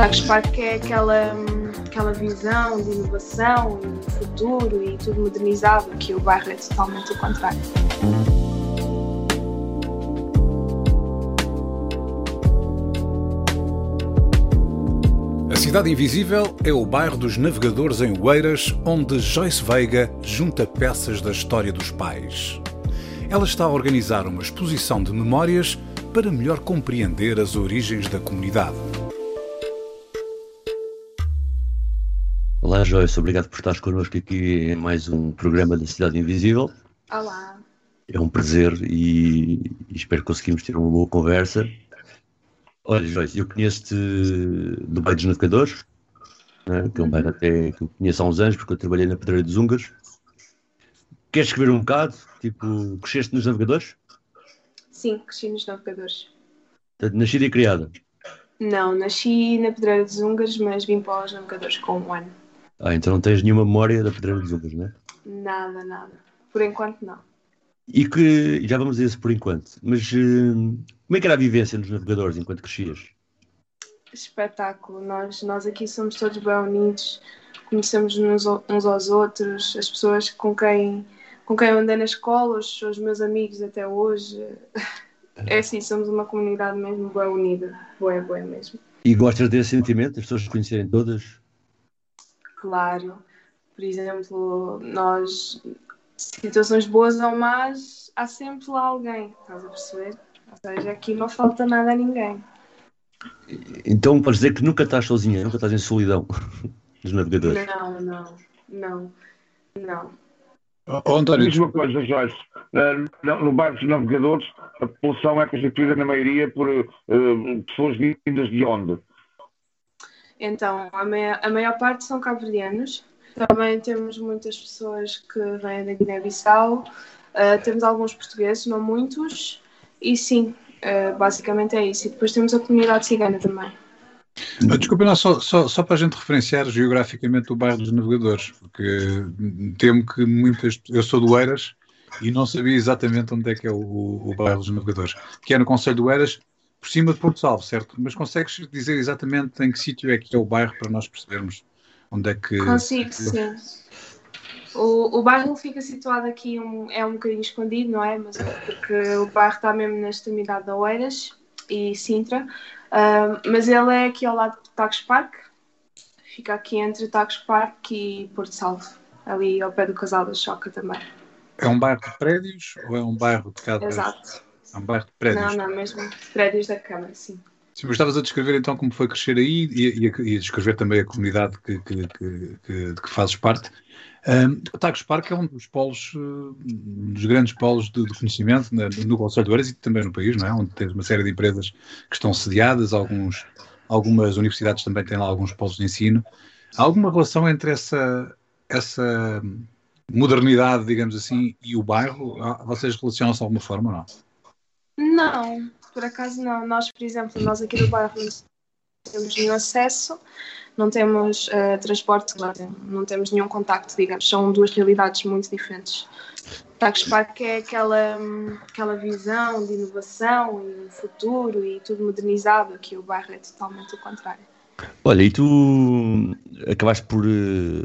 Tagus Park é aquela, aquela visão de inovação e futuro e tudo modernizado, que o bairro é totalmente o contrário. A Cidade Invisível é o bairro dos navegadores em Oeiras, onde Joyce Veiga junta peças da história dos pais. Ela está a organizar uma exposição de memórias para melhor compreender as origens da comunidade. Joyce, obrigado por estares connosco aqui em mais um programa da Cidade Invisível. Olá. É um prazer e, e espero que conseguimos ter uma boa conversa. Olha Joyce, eu conheço-te do Bairro dos Navegadores, né, que é um bairro até que eu conheço há uns anos porque eu trabalhei na Pedreira dos Húngaros. Queres escrever um bocado? Tipo, cresceste nos navegadores? Sim, cresci nos navegadores. Portanto, nascida e criada? Não, nasci na Pedreira dos Húngaros, mas vim para os navegadores com um ano. Ah, então não tens nenhuma memória da Pedreira dos Húngaros, não é? Nada, nada. Por enquanto, não. E que, já vamos a isso por enquanto, mas eh, como é que era a vivência nos navegadores enquanto crescias? Espetáculo. Nós, nós aqui somos todos bem unidos, conhecemos uns, uns aos outros, as pessoas com quem, com quem eu andei na escola, os, os meus amigos até hoje. É assim, somos uma comunidade mesmo bem unida. Boa, boa mesmo. E gostas desse sentimento, as pessoas se conhecerem todas? Claro. Por exemplo, nós, situações boas ou más, há sempre lá alguém, estás a perceber? Ou seja, aqui não falta nada a ninguém. Então podes dizer que nunca estás sozinha, nunca estás em solidão dos navegadores. Não, não, não, não. Oh, António, diz uma coisa, Joyce. Uh, no bairro dos navegadores, a população é constituída na maioria por uh, pessoas vindas de onde? Então, a, meia, a maior parte são cabo-verdianos. Também temos muitas pessoas que vêm da Guiné-Bissau. Uh, temos alguns portugueses, não muitos. E sim, basicamente é isso. E depois temos a comunidade cigana também. Desculpa, não, só, só, só, para a gente referenciar geograficamente o bairro dos Navegadores, porque temo que muitas. Eu sou do Eiras e não sabia exatamente onde é que é o, o bairro dos Navegadores, que é no Conselho do Eiras, por cima de Porto Salvo, certo? Mas consegues dizer exatamente em que sítio é que é o bairro para nós percebermos onde é que. Consigo, sim. O, o bairro fica situado aqui, um, é um bocadinho escondido, não é? Mas é porque o bairro está mesmo na extremidade da Oeiras e Sintra. Uh, mas ele é aqui ao lado de Tagus Park, fica aqui entre Tagus Park e Porto Salvo, ali ao pé do Casal da Choca também. É um bairro de prédios ou é um bairro de casa? Exato. É um bairro de prédios? Não, não, mesmo prédios da Câmara, sim. Sim, mas estavas a descrever então como foi crescer aí e, e, a, e a descrever também a comunidade que, que, que, de que fazes parte. Um, o Tagus Park é um dos polos, um dos grandes polos de, de conhecimento né, no Conselho de Oeiras e também no país, não é? onde tens uma série de empresas que estão sediadas, alguns, algumas universidades também têm lá alguns polos de ensino. Há alguma relação entre essa, essa modernidade, digamos assim, e o bairro? Vocês relacionam-se de alguma forma ou não? Não, por acaso não. Nós, por exemplo, nós aqui no bairro temos nenhum acesso, não temos uh, transporte, não temos nenhum contacto, digamos. São duas realidades muito diferentes. Tagus Park é aquela, aquela visão de inovação e futuro e tudo modernizado, que o bairro é totalmente o contrário. Olha, e tu acabaste por, eh,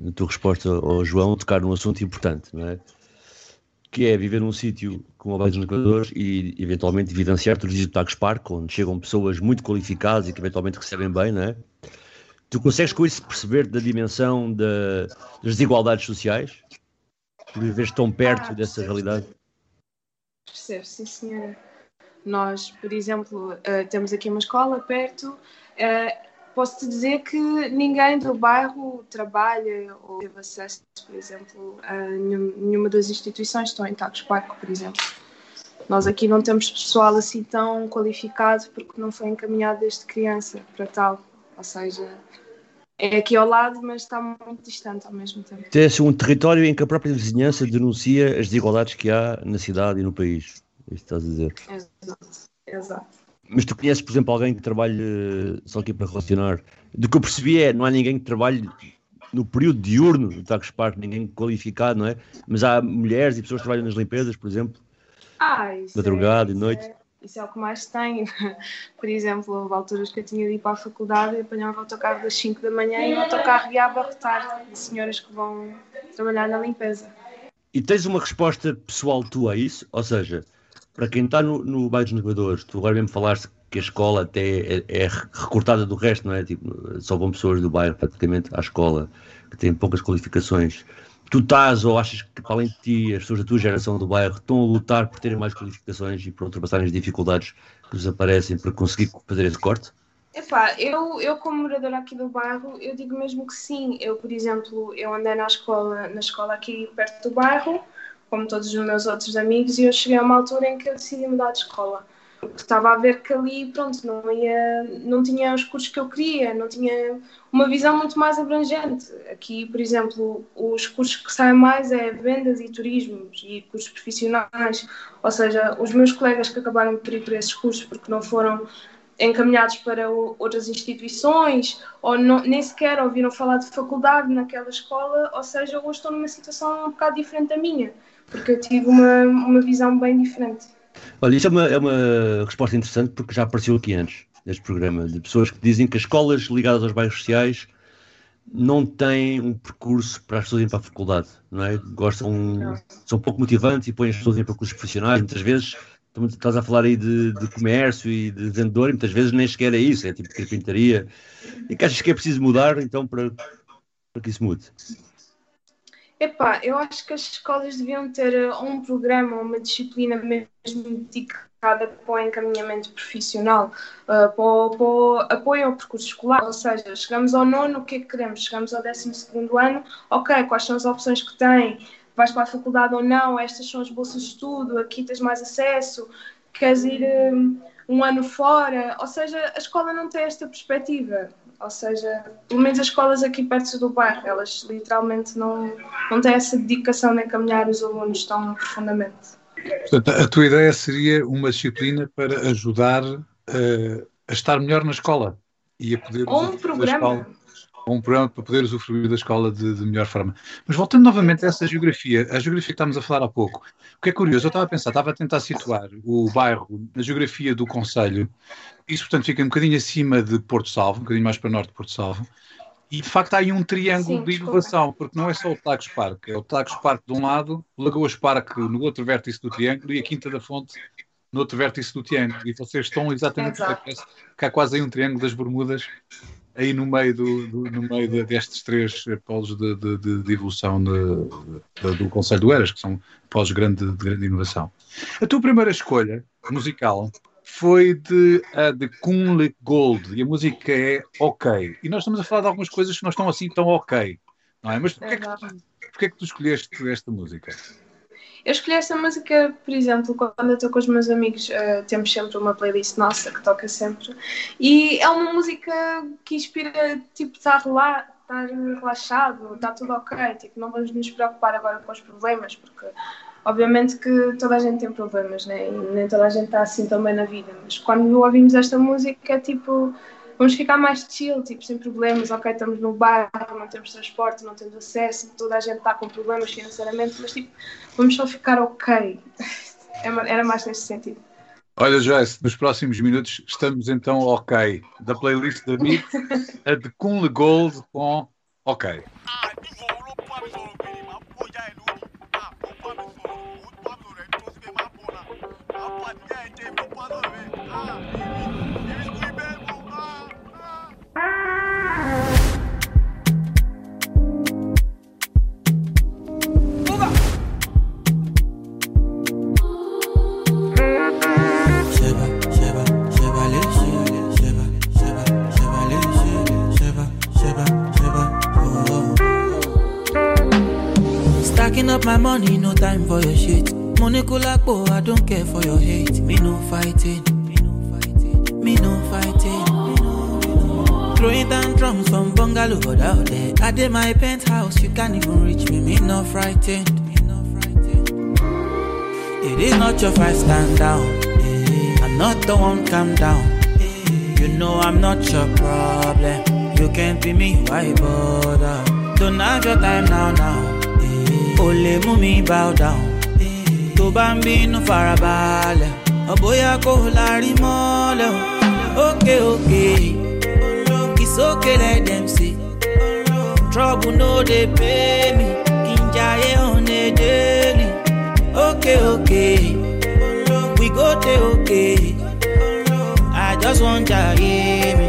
na tua resposta ao João, tocar num assunto importante, não é? Que é viver num sítio com o Baía dos Navegadores e eventualmente vivenciar turismo de Tagus Park, onde chegam pessoas muito qualificadas e que eventualmente recebem bem, não é? Tu consegues com isso perceber da dimensão da, das desigualdades sociais? Por viveres tão perto ah, dessa realidade? Percebo, sim senhora. Nós, por exemplo, uh, temos aqui uma escola perto uh, posso-te dizer que ninguém do bairro trabalha ou teve acesso, por exemplo, a nenhuma das instituições que estão em Tacos Parque, por exemplo. Nós aqui não temos pessoal assim tão qualificado porque não foi encaminhado desde criança para tal. Ou seja, é aqui ao lado, mas está muito distante ao mesmo tempo. Tem assim, um território em que a própria vizinhança denuncia as desigualdades que há na cidade e no país. É que estás a dizer. Exato. Exato. Mas tu conheces, por exemplo, alguém que trabalhe, só aqui para relacionar, do que eu percebi é, não há ninguém que trabalhe no período diurno do Tacos Parque, ninguém qualificado, não é? Mas há mulheres e pessoas que trabalham nas limpezas, por exemplo, ah, isso madrugada é, e noite. É, isso é o que mais tem. Por exemplo, houve alturas que eu tinha de ir para a faculdade e apanhava o autocarro das 5 da manhã e o autocarro ia abarrotar de senhoras que vão trabalhar na limpeza. E tens uma resposta pessoal tua a isso? Ou seja, para quem está no, no bairro dos Navegadores, tu agora mesmo falaste que a escola até é, é, recortada do resto, não é? Tipo, só vão pessoas do bairro praticamente à escola que têm poucas qualificações. Tu estás ou achas que, além de ti, as pessoas da tua geração do bairro estão a lutar por terem mais qualificações e por ultrapassarem as dificuldades que nos aparecem para conseguir fazer esse corte? Epá, eu, eu como moradora aqui do bairro, eu digo mesmo que sim. Eu, por exemplo, eu andei na escola, na escola aqui perto do bairro, como todos os meus outros amigos, e eu cheguei a uma altura em que eu decidi mudar de escola. Estava a ver que ali, pronto, não, ia, não tinha os cursos que eu queria, não tinha uma visão muito mais abrangente. Aqui, por exemplo, os cursos que saem mais é vendas e turismo e cursos profissionais, ou seja, os meus colegas que acabaram por ir para esses cursos porque não foram encaminhados para outras instituições ou não, nem sequer ouviram falar de faculdade naquela escola, ou seja, hoje estou numa situação um bocado diferente da minha porque eu tive uma, uma visão bem diferente. Olha, isso é uma, é uma resposta interessante porque já apareceu aqui antes, neste programa, de pessoas que dizem que as escolas ligadas aos bairros sociais não têm um percurso para as pessoas irem para a faculdade, não é? Gostam, não. são pouco motivantes e põem as pessoas em percursos profissionais, muitas vezes estás a falar aí de, de, comércio e de vendedor e muitas vezes nem sequer é isso, é tipo carpintaria. E que achas que é preciso mudar então para, para que isso mude? Epá, eu acho que as escolas deviam ter eh, um programa, uma disciplina mesmo dedicada para o encaminhamento profissional, uh, para, o, para, o, apoio ao percurso escolar. Ou seja, chegamos ao nono, o que é que queremos? Chegamos ao décimo segundo ano, ok, quais são as opções que tem? Vais para a faculdade ou não? Estas são as bolsas de estudo, aqui tens mais acesso, queres ir um, um ano fora? Ou seja, a escola não tem esta perspectiva ou seja, pelo menos as escolas aqui perto do bairro, elas literalmente não, não têm essa dedicação de encaminhar os alunos tão profundamente. Portanto, a tua ideia seria uma disciplina para ajudar uh, a estar melhor na escola e a poder. Ou um programa um programa para poder usufruir da escola de, de, melhor forma. Mas voltando novamente a essa geografia, a geografia que estávamos a falar há pouco, o que é curioso, eu estava a pensar, estava a tentar situar o bairro na geografia do Conselho, isso portanto fica um bocadinho acima de Porto Salvo, um bocadinho mais para norte de Porto Salvo, e de facto há aí um triângulo Sim, de inovação, porque não é só o Tagos Parque, é o Tagos Parque de um lado, o Lagoas Parque no outro vértice do triângulo e a Quinta da Fonte no outro vértice do triângulo. E vocês estão exatamente, que há quase aí um triângulo das Bermudas aí no meio, do, do no meio de, destes três polos de, de, de evolução do Conselho do Eras, que são polos de grande, de grande inovação. A tua primeira escolha musical foi de a de Kunle Gold e a música é Ok. E nós estamos a falar de algumas coisas que não estão assim tão ok, não é? Mas porquê é que tu, porquê é que tu escolheste esta música? Eu escolhi essa música, por exemplo, quando eu estou com os meus amigos, uh, temos sempre uma playlist nossa que toca sempre. E é uma música que inspira, tipo, estar lá, estar relaxado, está tudo ok. Tipo, não vamos nos preocupar agora com os problemas, porque obviamente que toda a gente tem problemas, né? E nem toda a gente está assim tão bem na vida. Mas quando ouvimos esta música, é tipo vamos ficar mais chill, tipo, sem problemas, ok, estamos no bar, não temos transporte, não temos acesso, toda a gente está com problemas financeiramente, mas tipo, vamos só ficar ok. Era mais nesse sentido. Olha, Joyce, nos próximos minutos estamos então ok. Da playlist da Beat, a de Kunle Gold com ok. Ah, Up my money, no time for your shit. Money kulapo, I don't care for your hate. Me no fighting, me no fighting, me no fighting. Throwing down drums from bungalow out there. I did my penthouse, you can't even reach me. Me no frightened, me no frightened. It is not your fight, stand down. I'm not the one, calm down. You know I'm not your problem. You can't be me, why bother? Don't have your time now, now. Only mú mi bow down. Tó bá ń bínú farabalẹ̀, ọ̀bóyá kò lárí mọ́lẹ̀ o. Okay. It's okay, let them see. Trouble no dey pay me. Kí n jayé on a. Okay, okay. We go dey okay. I just wan jayé mi.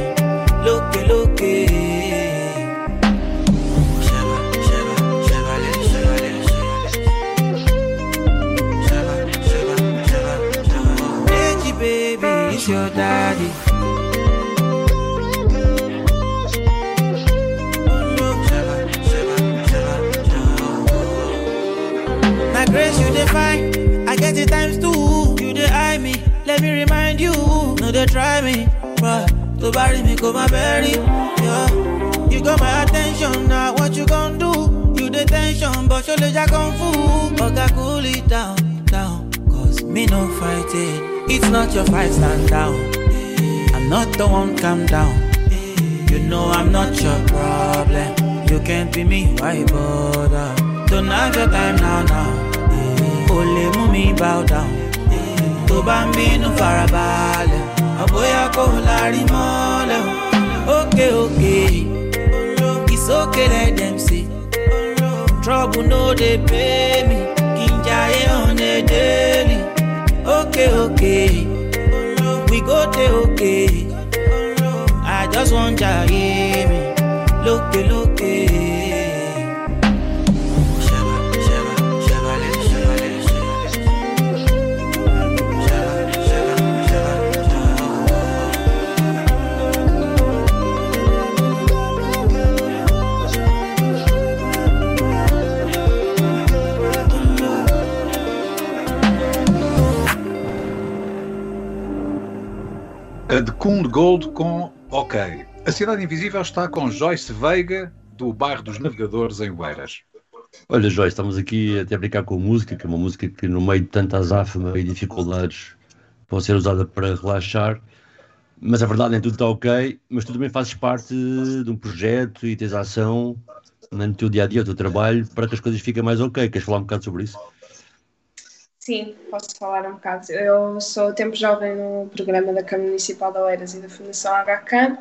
It's your daddy. My grace, you define. I get it times two. You dey eye me. Let me remind you. No, they try me. But to bury me, go my berry. Yeah. You got my attention now. What you gonna do? You the tension, but show the kung fu. Okay, cool it down, down. Cause me no fight it. It's not your fight, stand down. I'm not the one, calm down. You know I'm not your problem. You can't be me, why bother? Don't have your time now, now. Only mú bow down. Tó bá ń bínú farabalẹ̀, ọ̀bóyá kò lárí mọ́lẹ̀. Okay, okay. It's okay, let them see. Trouble no dey pay me. Kí n on a daily. Okay, okay. We go dey okay. I just wan jayé mi. Lókè lókè. Ṣẹ̀bà, de Kund Gold com OK. A Cidade Invisível está com Joyce Veiga, do bairro dos Navegadores, em Oeiras. Olha, Joyce, estamos aqui até a brincar com música, que é uma música que no meio de tanta azáfama e dificuldades pode ser usada para relaxar, mas a verdade nem tudo está ok, mas tu também fazes parte de um projeto e tens ação no teu dia a dia, no teu trabalho, para que as coisas fiquem mais ok. Queres falar um bocado sobre isso? Sim, posso falar um bocado. Eu sou tempo jovem no programa da Câmara Municipal de Oeiras e da Fundação HK.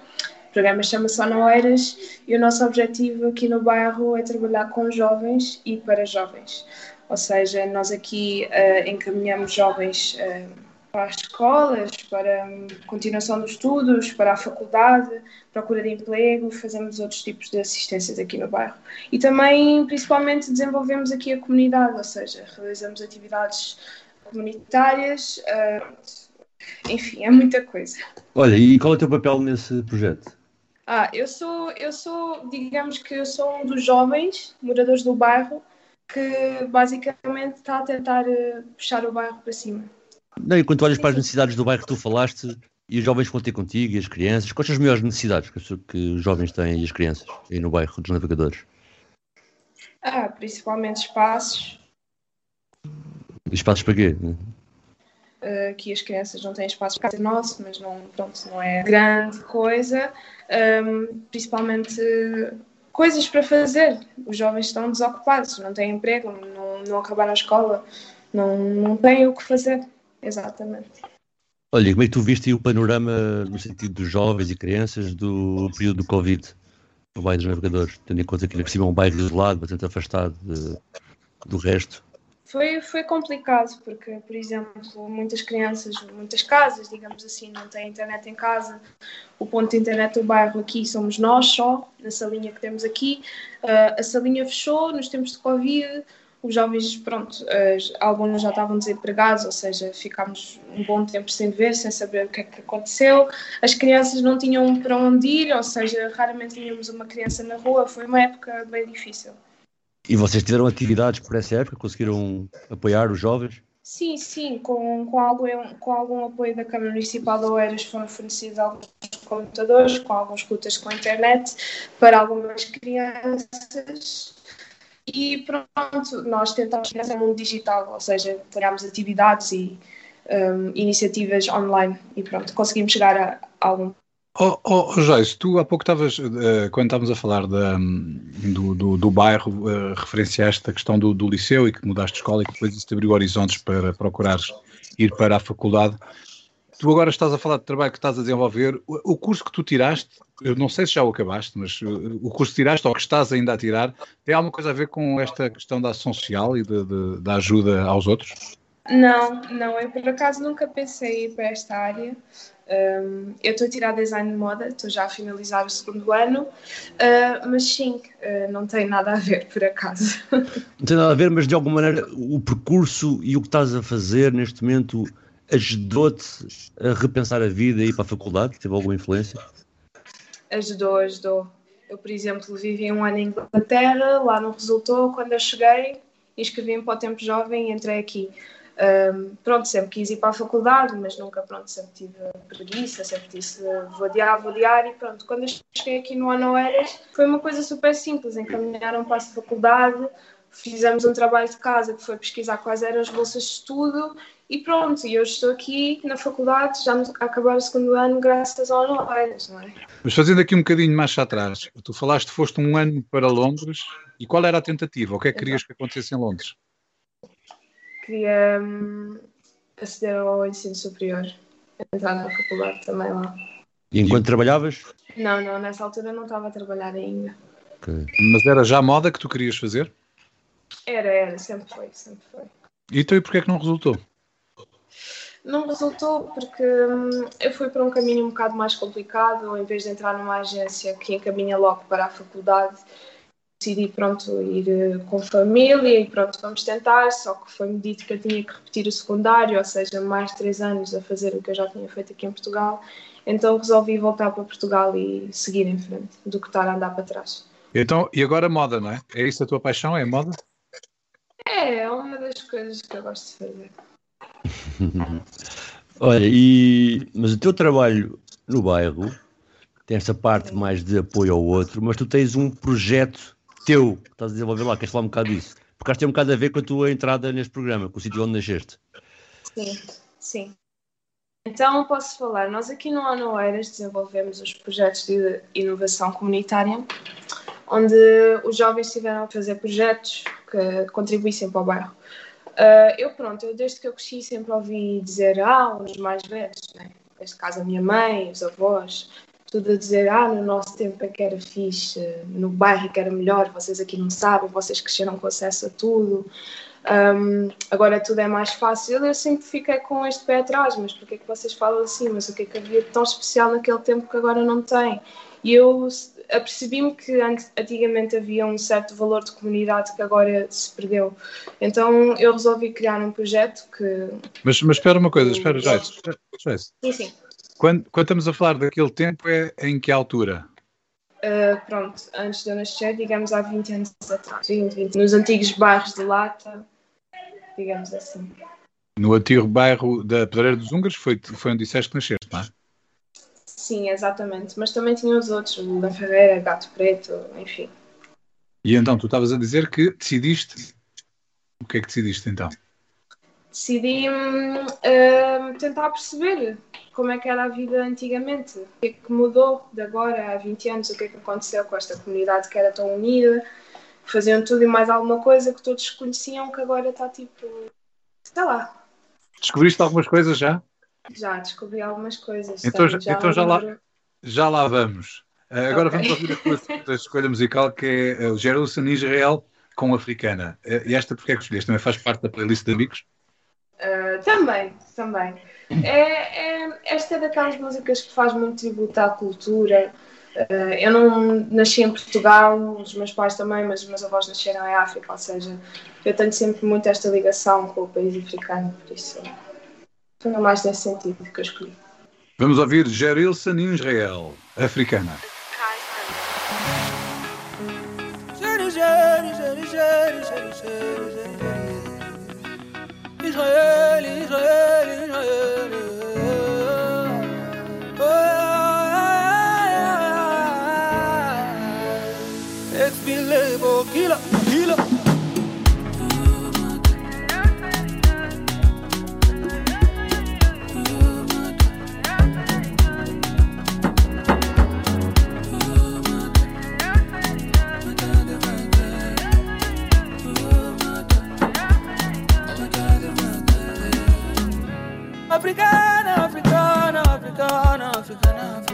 O programa chama-se Só Oeiras e o nosso objetivo aqui no bairro é trabalhar com jovens e para jovens. Ou seja, nós aqui uh, encaminhamos jovens uh, para as escolas, para um, continuação dos estudos, para a faculdade, procura de emprego, fazemos outros tipos de assistências aqui no bairro. E também, principalmente, desenvolvemos aqui a comunidade, ou seja, realizamos atividades comunitárias, uh, enfim, é muita coisa. Olha, e qual é o teu papel nesse projeto? Ah, eu sou, eu sou, digamos que eu sou um dos jovens moradores do bairro que basicamente está a tentar uh, puxar o bairro para cima. Não, e quando olhas para as necessidades do bairro que tu falaste e os jovens vão ter contigo e as crianças, quais são as maiores necessidades que, que os jovens têm e as crianças aí no bairro dos navegadores? Ah, principalmente espaços. Espaços para quê? Uh, que as crianças não têm espaço para casa nosso, mas não, pronto, não é grande coisa. Um, principalmente coisas para fazer. Os jovens estão desocupados, não têm emprego, não, não acabaram a escola, não, não têm o que fazer. Exatamente. Olha, como é que tu viste o panorama no sentido dos jovens e crianças do período do Covid no bairro dos navegadores, tendo em conta que ainda por cima é um bairro isolado, bastante afastado de, do resto? Foi, foi complicado, porque, por exemplo, muitas crianças, muitas casas, digamos assim, não têm internet em casa. O ponto de internet do bairro aqui somos nós só, na salinha que temos aqui. Uh, a salinha fechou nos tempos de Covid. Os jovens, pronto, alguns já estavam desempregados, ou seja, ficámos um bom tempo sem ver, sem saber o que é que aconteceu. As crianças não tinham para onde ir, ou seja, raramente tínhamos uma criança na rua. Foi uma época bem difícil. E vocês tiveram atividades por essa época? Conseguiram apoiar os jovens? Sim, sim, com, com, algum, com algum apoio da Câmara Municipal de Oeiras foram fornecidos alguns computadores, com alguns cutas com a internet para algumas crianças e pronto, nós tentámos fazer mundo digital, ou seja, criámos atividades e um, iniciativas online e pronto, conseguimos chegar a, algum Oh, oh, tu há pouco estavas, uh, quando estávamos a falar da, do, do, do, bairro, uh, referenciaste a questão do, do, liceu e que mudaste de escola e que depois isso te abriu horizontes para procurares ir para a faculdade. Tu agora estás a falar de trabalho que estás a desenvolver. O, curso que tu tiraste, eu não sei se já o acabaste, mas uh, o curso que tiraste ou que estás ainda a tirar, tem alguma coisa a ver com esta questão da ação social e de, de, da ajuda aos outros? Não, não, eu por acaso nunca pensei em ir para esta área. Um, eu estou a tirar design de moda, estou já a finalizar o segundo ano, uh, mas sim, uh, não tem nada a ver, por acaso. Não tem nada a ver, mas de alguma maneira o percurso e o que estás a fazer neste momento ajudou-te a repensar a vida e ir para a faculdade? Teve alguma influência? Ajudou, ajudou. Eu, por exemplo, vivi um ano em Inglaterra, lá não resultou. Quando eu cheguei, inscrevi-me para o Tempo Jovem e entrei aqui. Um, pronto, sempre quis ir para a faculdade, mas nunca, pronto, sempre tive preguiça, sempre disse vou adiar, vou adiar e pronto. Quando eu cheguei aqui no ano Eras, foi uma coisa super simples, encaminharam para a faculdade, fizemos um trabalho de casa que foi pesquisar quais eram as bolsas de estudo e pronto, e eu estou aqui na faculdade, já a acabar o segundo ano, graças ao Eras, não é? Mas fazendo aqui um bocadinho mais atrás, tu falaste que foste um ano para Londres, e qual era a tentativa? O que é que querias que acontecesse em Londres? queria hum, aceder ao ensino superior, entrar na faculdade também lá. E enquanto trabalhavas? Não, não, nessa altura não estava a trabalhar ainda. Okay. Mas era já moda que tu querias fazer? Era, era, sempre foi, sempre foi. E então e porquê é que não resultou? Não resultou porque hum, eu fui para um caminho um bocado mais complicado, em vez de entrar numa agência que encaminha logo para a faculdade, decidi pronto ir eh, com família e pronto vamos tentar só que foi-me dito que eu tinha que repetir o secundário ou seja mais três anos a fazer o que eu já tinha feito aqui em Portugal. Então resolvi voltar para Portugal e seguir em frente do que estar a andar para trás. Então e agora moda não é? É isso a tua paixão? É moda? É é uma das coisas que eu gosto de fazer olha e mas o teu trabalho no bairro tem essa parte mais de apoio ao outro, mas tu tens um projeto teu que estás a desenvolver lá, queres falar um bocado disso? Porque acho que tem um bocado a ver com a tua entrada neste programa, com o sítio onde nasceste. Sim, sim. Então posso falar, nós aqui no Anoeiras desenvolvemos os projetos de inovação comunitária, onde os jovens estiveram a fazer projetos que contribuíssem para o bairro. Uh, eu pronto, eu desde que eu cresci sempre ouvi dizer, ah, os mais velhos, né? neste caso a minha mãe, os avós, tudo a dizer, ah, no nosso tempo é que era fixe, no bairro é que era melhor, vocês aqui não sabem, vocês cresceram com acesso a tudo, um, agora tudo é mais fácil. Eu sempre fiquei com este pé atrás, mas porquê é que vocês falam assim? Mas o que é que havia de tão especial naquele tempo que agora não tem? E eu apercebi-me que antigamente havia um certo valor de comunidade que agora se perdeu. Então eu resolvi criar um projeto que. Mas, mas espera uma coisa, espera, Joyce. Sim, sim. Quando, quando estamos a falar daquele tempo, é em que altura? Uh, pronto, antes de eu nascer, digamos há 20 anos atrás, 20, 20, nos antigos bairros de Lata, digamos assim. No antigo bairro da Pedreira dos Húngaros foi, foi onde disseste que nasceste, não é? Sim, exatamente, mas também tinha os outros, o da Ferreira, Gato Preto, enfim. E então, tu estavas a dizer que decidiste. O que é que decidiste então? Decidi uh, tentar perceber como é que era a vida antigamente, o que é que mudou de agora há 20 anos, o que é que aconteceu com esta comunidade que era tão unida, faziam tudo e mais alguma coisa que todos conheciam, que agora está tipo. está lá. Descobriste algumas coisas já? Já, descobri algumas coisas. Então, já, já, então já, lá, já lá vamos. Uh, agora okay. vamos ouvir a tua escolha musical que é o Jerusalem Israel com Africana. Uh, e esta porque é que escolheste? Também faz parte da playlist de amigos? Uh, também, também. É, é, esta é daquelas músicas que faz muito tributo à cultura. Eu não nasci em Portugal, os meus pais também, mas os meus avós nasceram em África, ou seja, eu tenho sempre muito esta ligação com o país africano, por isso foi mais nesse sentido que eu escolhi. Vamos ouvir Gerilson Israel, africana. Israel, Israel, Israel. African, African, African, African, African.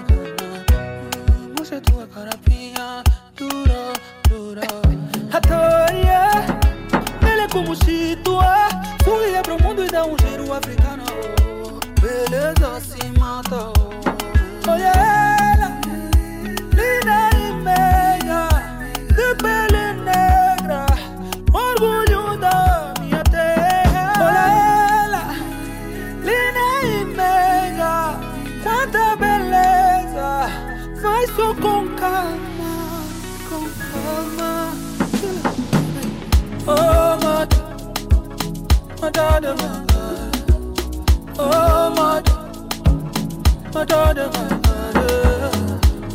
madada madada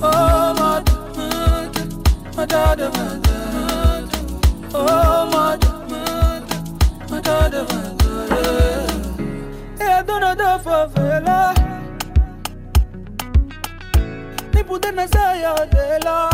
oh mad madada madada oh mad madada madada é dona da favela nem puder na saia dela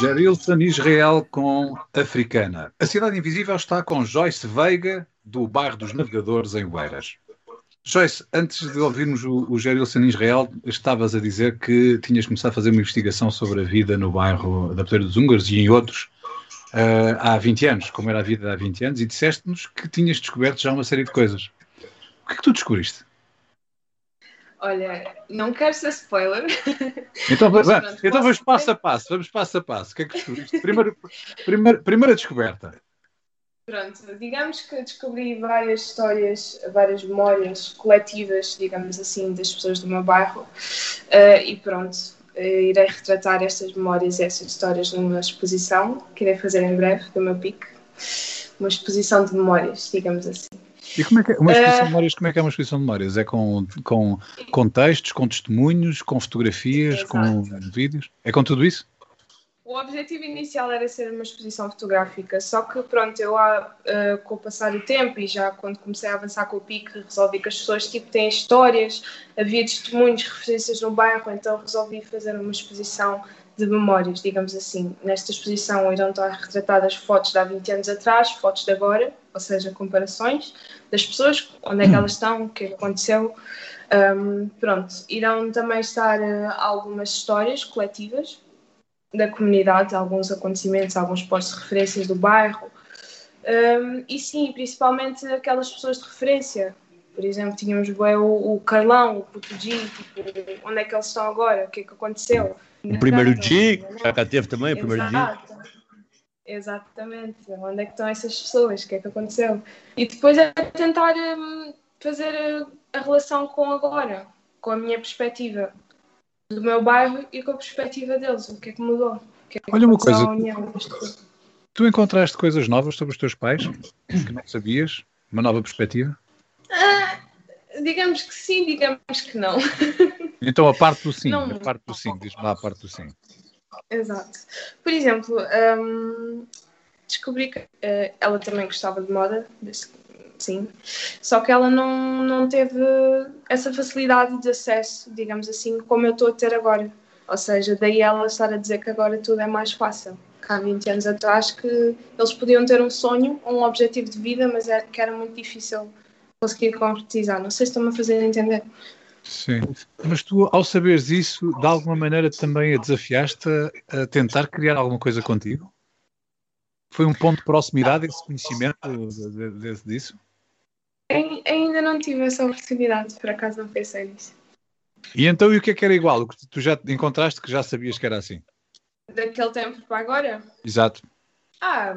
Jarilson Israel com Africana. A Cidade Invisível está com Joyce Veiga, do bairro dos Navegadores, em Oeiras. Joyce, antes de ouvirmos o, o Gerilson Israel, estavas a dizer que tinhas começado a fazer uma investigação sobre a vida no bairro da Peteira dos Húngaros e em outros uh, há 20 anos, como era a vida há 20 anos, e disseste-nos que tinhas descoberto já uma série de coisas. O que é que tu descobriste? Olha, não quero ser spoiler. Então, vamos, então vamos passo a passo, vamos passo a passo. O que é que descobriste? Primeiro, primeiro, primeira descoberta. Pronto, digamos que descobri várias histórias, várias memórias coletivas, digamos assim, das pessoas do meu bairro uh, e pronto, uh, irei retratar estas memórias e estas histórias numa exposição que irei fazer em breve do meu PIC, uma exposição de memórias, digamos assim. E como é que é, uma exposição de eh, memórias, como é que é uma exposição de memórias? É com, com, com textos, com testemunhos, com fotografias, Exato. com vídeos? É com tudo isso? O objetivo inicial era ser uma exposição fotográfica, só que pronto, eu uh, com o passar do tempo e já quando comecei a avançar com o PIC, resolvi que as pessoas tipo, têm histórias, havia testemunhos, referências no bairro, então resolvi fazer uma exposição de memórias, digamos assim. Nesta exposição irão estar retratadas fotos de há 20 anos atrás, fotos de agora, ou seja, comparações das pessoas, onde é que elas estão, o que é aconteceu. Um, pronto, irão também estar uh, algumas histórias coletivas da comunidade, alguns acontecimentos, alguns postos de referências do bairro. Um, e sim, principalmente aquelas pessoas de referência. Por exemplo, tínhamos o, o Carlão, o Puto G, tipo, onde é que eles estão agora, o que é que aconteceu. O primeiro G, já cá teve também, o primeiro G. Exatamente. Onde é que estão essas pessoas? O que é que aconteceu? E depois é tentar hum, fazer a relação com agora, com a minha perspectiva do meu bairro e com a perspectiva deles. O que é que mudou? Que é que Olha uma coisa. Tu encontraste coisas novas sobre os teus pais que não sabias? Uma nova perspectiva? Ah, digamos que sim, digamos que não. Então a parte do sim, não, a parte do sim, diz-me lá a parte do sim. Exato. Por exemplo, um, descobri que uh, ela também gostava de moda, sim, só que ela não, não teve essa facilidade de acesso, digamos assim, como eu estou a ter agora. Ou seja, daí ela estar a dizer que agora tudo é mais fácil. Há 20 anos atrás que eles podiam ter um sonho, um objetivo de vida, mas era, que era muito difícil conseguir concretizar. Não sei se estão-me a fazer entender. Sim, mas tu, ao saberes isso, de alguma maneira também a desafiaste a, tentar criar alguma coisa contigo? Foi um ponto de proximidade esse conhecimento de, de, disso? Ainda não tive essa oportunidade, por acaso não pensei nisso. E então, e o que é que era igual? O que tu já encontraste que já sabias que era assim? Daquele tempo para agora? Exato. Ah,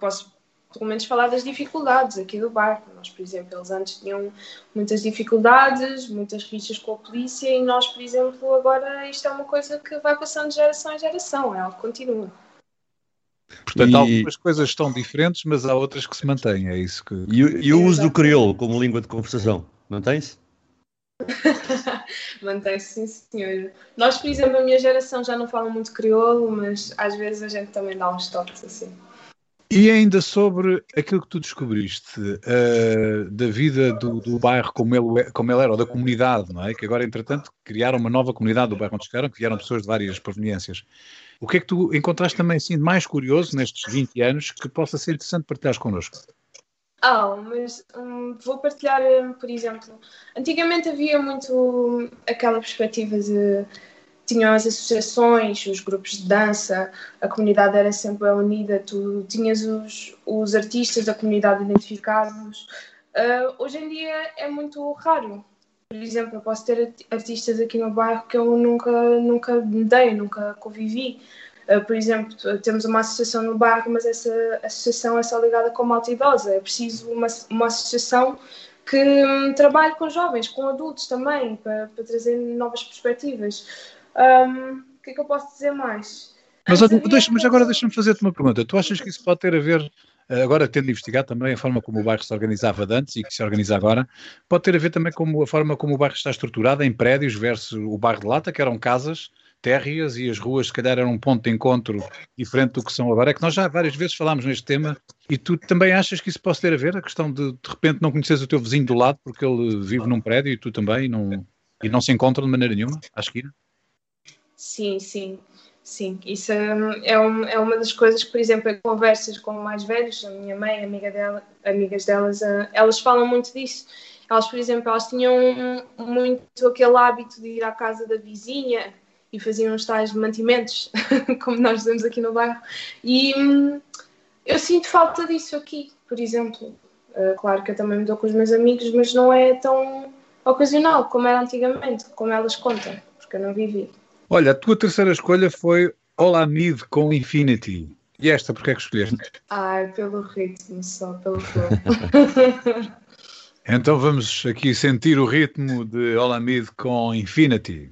posso pelo menos falar das dificuldades aqui do bairro. Nós, por exemplo, eles antes tinham muitas dificuldades, muitas rixas com a polícia e nós, por exemplo, agora isto é uma coisa que vai passando de geração em geração, é algo que continua. Portanto, e... algumas coisas estão diferentes, mas há outras que se mantêm, é isso que... E, e o uso do crioulo como língua de conversação, mantém-se? Mantém-se, sim, senhor. Nós, por exemplo, a minha geração já não fala muito crioulo, mas às vezes a gente também dá uns toques assim. E ainda sobre aquilo que tu descobriste uh, da vida do, do, bairro como ele, é, como ele era, ou da comunidade, não é? Que agora, entretanto, criaram uma nova comunidade do bairro onde chegaram, que vieram pessoas de várias proveniências. O que é que tu encontraste também assim, mais curioso nestes 20 anos que possa ser interessante partilhares connosco? Ah, mas hum, vou partilhar, hum, por exemplo, antigamente havia muito aquela perspectiva de tinham as associações, os grupos de dança, a comunidade era sempre unida, tu tinhas os, os artistas da comunidade identificados. Uh, hoje em dia é muito raro. Por exemplo, eu posso ter artistas aqui no bairro que eu nunca, nunca dei, nunca convivi. Uh, por exemplo, temos uma associação no bairro, mas essa associação é só ligada com malta idosa. É preciso uma, uma associação que um, trabalhe com jovens, com adultos também, para, para trazer novas perspectivas. Um, o que é que eu posso dizer mais? Mas, deixa, mas agora deixa-me fazer-te uma pergunta. Tu achas que isso pode ter a ver, eh, agora tendo investigado também a forma como o bairro se organizava antes e que se organiza agora, pode ter a ver também com a forma como o bairro está estruturado em prédios versus o bairro de Lata, que eram casas térreas e as ruas se calhar eram um ponto de encontro diferente do que são agora. É que nós já várias vezes falámos neste tema e tu também achas que isso pode ter a ver, a questão de de repente não conheces o teu vizinho do lado porque ele vive num prédio e tu também e não, e não se encontram de maneira nenhuma à esquina? Sim, sim, sim. Isso é, um, é uma das coisas que, por exemplo, em conversas com mais velhos, a minha mãe, amiga dela, amigas delas, eh, elas falam muito disso. Elas, por exemplo, elas tinham muito aquele hábito de ir à casa da vizinha e faziam os tais mantimentos, como nós dizemos aqui no bairro. E hum, eu sinto falta disso aqui, por exemplo. Uh, claro que eu também me dou com os meus amigos, mas não é tão ocasional como era antigamente, como elas contam, porque eu não vivi. Olha, a tua terceira escolha foi Olamide com Infinity. E esta, porque é que escolheste? Ai, pelo ritmo só, pelo flow. então vamos aqui sentir o ritmo de Olamide com Infinity.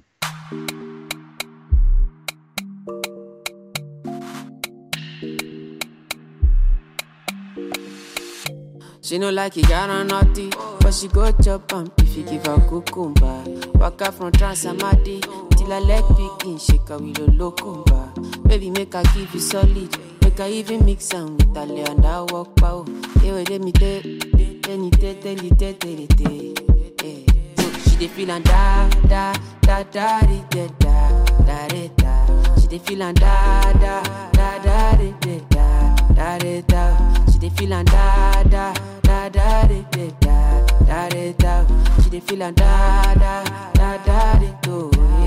She no like it, got on naughty, but she go chop if you give her cucumber. Waka from Transamadi till I leg begin shake a willow locumba. Baby, make I give you solid. Make I even mix and with a lay and I walk bow. Yeah, wait, let me take, let me take, let me take, let me take. She dey feel and da da da da di da da da da da. She dey feel and da da da da di da da da da da. She dey feel and da da da da di da da da da. She dey feel and da da da da di do. Yeah.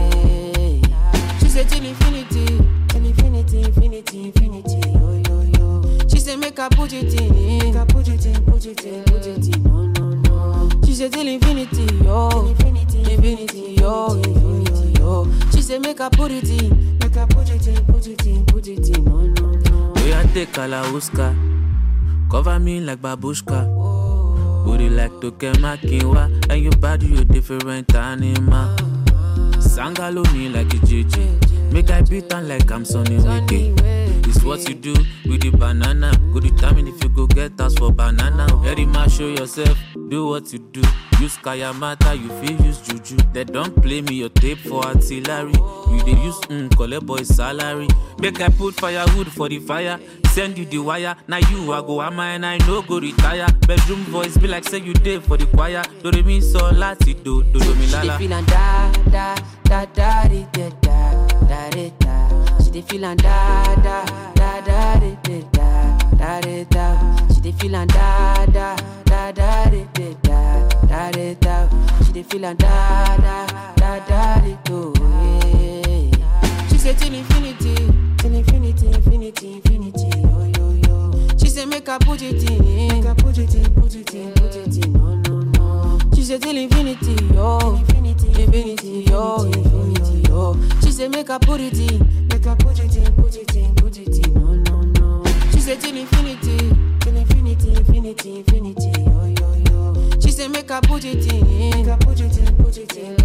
Say till infinity, till infinity, infinity, infinity. Yo yo yo. She say make her put it in, make her put it in, put it in, put it in. No no no. She say till infinity, yo, infinity, infinity, yo, infinity, yo. She say make her put it in, make her put it in, put it in, put it in. No no no. We are take Kalauska. Cover me like babushka. Booty like Toke Makinwa. And your body, you different animal. Sangalo me like a JJ. Make I beat on like I'm Sonny Wiki. It's what you do with the banana. Go determine if you go get us for banana. Very much show yourself, do what you do. Use Kayamata, you feel use Juju. They don't play me your tape for artillery. You they use mm, collect boy salary. Make I put firewood for the fire. Send you the wire. Now you I go am and I no go retire. Bedroom voice be like say you did for the choir. Do re mi so lati do do do mi She lala. dey feel and da da da da da da da da. She dey da da da da da da da di, da. She dey da da da da da da di, da. She dey feel and da da da da di, do. She say till infinity, till infinity, infinity, infinity, say make I put it in, make I put it in, put it in, put it in, no no no. She say till infinity, yo, infinity, infinity, yo, infinity, yo. She say make I put it in, make I put it in, put it in, put it in, no no no. She say till infinity, till infinity, infinity, infinity, yo yo yo. She say make I put it in, make I put it in, put it in,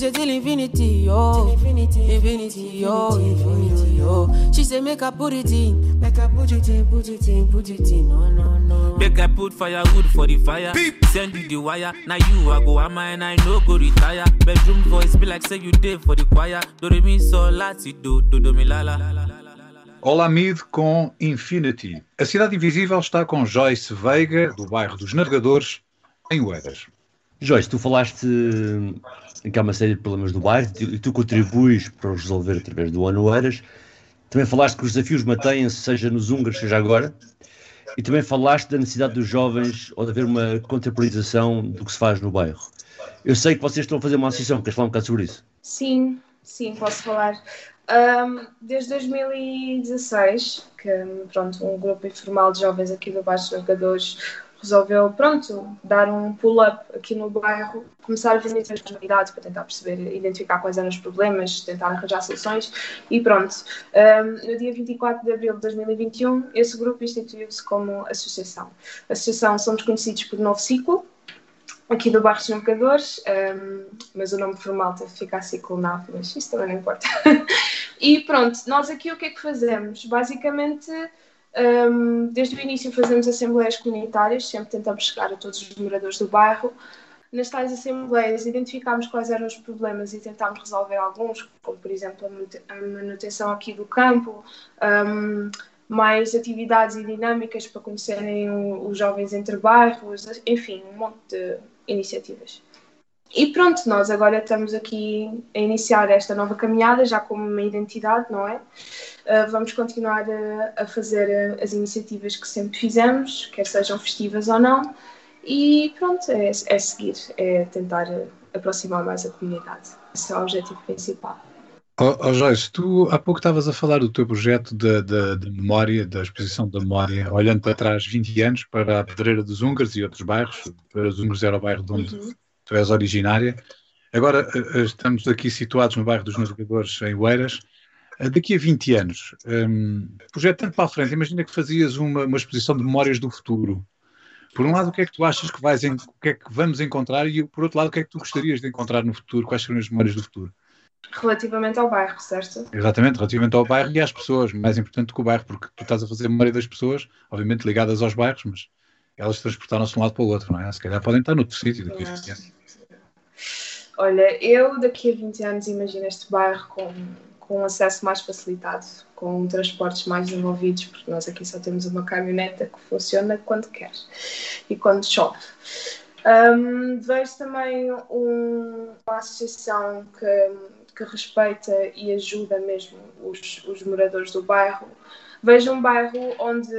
say till infinity, yo, infinity, infinity, yo, infinity, yo. She say make I put it in, make I put it in, put it in, put it in, no no no. Make I put firewood for the fire. Send you the wire. Now you I go am and I no go retire. Bedroom voice be like say you did for the choir. Do re mi so lati do do do mi lala. Olá Mid com Infinity. A Cidade Invisível está com Joyce Veiga, do bairro dos Navegadores, em Oeiras. Joyce, tu falaste eh, que há uma série de problemas do bairro e tu contribuis para os resolver através do Ano Eiras. Também falaste que os desafios mantêm-se, seja nos húngaros, seja agora. E também falaste da necessidade dos jovens ou de haver uma contemporalização do que se faz no bairro. Eu sei que vocês estão a fazer uma associação, queres falar um bocado sobre isso? Sim, sim, posso falar. Ahm, desde 2016, que pronto, um grupo informal de jovens aqui do Baixo Navegadores resolveu, pronto, dar um pull-up aqui no bairro, começar a ver as comunidades para tentar perceber, identificar quais eram os problemas, tentar arranjar soluções e pronto. Ahm, no dia 24 de abril de 2021, esse grupo instituiu-se como associação. A associação somos conhecidos por Novo Ciclo, aqui do bairro dos Navegadores, ahm, mas o nome formal que ficar Ciclo NAV, mas isso também não importa. e pronto, nós aqui o que é que fazemos? Basicamente, ahm, desde o início fazemos assembleias comunitárias, sempre tentamos chegar a todos os moradores do bairro. Nas tais assembleias identificámos quais eram os problemas e tentámos resolver alguns, como por exemplo a manute- a manutenção aqui do campo, ahm, mais atividades e dinâmicas para conhecerem os jovens entre bairros, enfim, um monte de iniciativas. E pronto, nós agora estamos aqui a iniciar esta nova caminhada, já com uma identidade, não é? Uh, vamos continuar a, a fazer uh, as iniciativas que sempre fizemos, quer sejam festivas ou não, e pronto, é, é seguir, é tentar aproximar mais a comunidade. Esse é o objetivo principal. Ó ó, Joyce, tu há pouco estavas a falar do teu projeto da memória, da exposição da memória, olhando para trás 20 anos para a Pedreira dos Húngaros e outros bairros. Pedreira dos Húngaros era o bairro de onde Uhum. Tu és originária. Agora eh, eh, estamos aqui situados no bairro dos Navegadores, em Oeiras. Eh, Daqui a 20 anos, hum, projetando para a frente, imagina que fazias uma, uma exposição de memórias do futuro. Por um lado, o que é que tu achas que vais, o que é que vamos encontrar e por outro lado, o que é que tu gostarias de encontrar no futuro? Quais seriam as memórias do futuro? Relativamente ao bairro, certo? Exatamente, relativamente ao bairro e às pessoas, mais importante do que o bairro, porque tu estás a fazer memória das pessoas, obviamente ligadas aos bairros, mas elas transportaram-se de um lado para o outro, não é? Se calhar podem estar noutro sítio daqui a 20 anos. Olha, eu daqui a 20 anos imagino este bairro com, com acesso mais facilitado, com transportes mais desenvolvidos, porque nós aqui só temos uma caminhoneta que funciona quando quer e quando chove. Hum, vejo também um- uma associação que, que respeita e ajuda mesmo os, os moradores do bairro. Vejo um bairro onde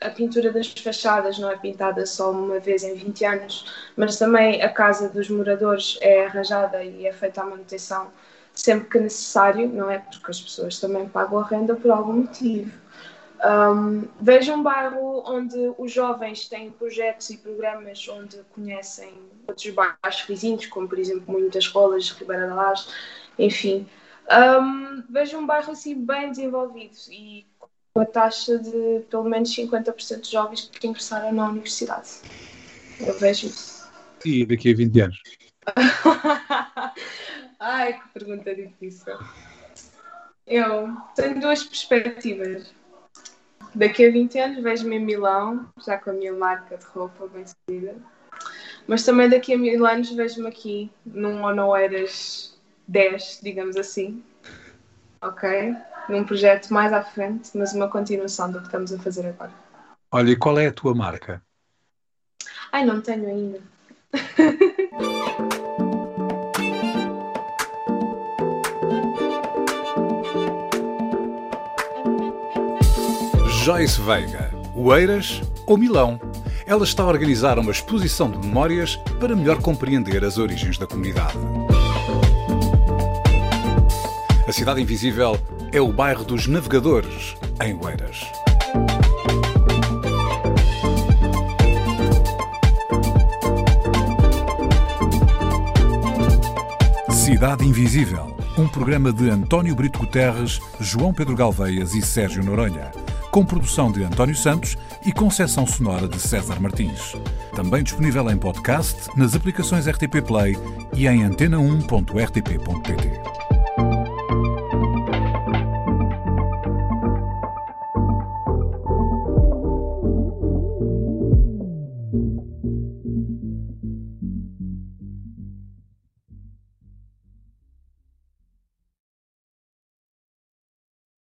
a pintura das fachadas não é pintada só uma vez em 20 anos, mas também a casa dos moradores é arranjada e é feita a manutenção sempre que necessário, não é? Porque as pessoas também pagam a renda por algum motivo. Um, vejo um bairro onde os jovens têm projetos e programas onde conhecem outros bairros vizinhos, como por exemplo muitas escolas, Ribeira da Laje, enfim. Um, vejo um bairro assim bem desenvolvido e com a taxa de pelo menos 50% de jovens que ingressaram na universidade. Eu vejo isso. E daqui a 20 anos? Ai, que pergunta difícil. Eu tenho duas perspectivas. Daqui a 20 anos vejo-me em Milão, já com a minha marca de roupa bem seguida. Mas também daqui a mil anos vejo-me aqui num Onoeiras 10, digamos assim. Ok? Num projeto mais à frente, mas uma continuação do que estamos a fazer agora. Olha, e qual é a tua marca? Ai, não tenho ainda. Joyce Veiga, Oeiras ou Milão? Ela está a organizar uma exposição de memórias para melhor compreender as origens da comunidade. A Cidade Invisível é o bairro dos navegadores, em Oeiras. Cidade Invisível, um programa de António Brito Guterres, João Pedro Galveias e Sérgio Noronha, com produção de António Santos e concessão sonora de César Martins. Também disponível em podcast, nas aplicações RTP Play e em antena1.rtp.pt.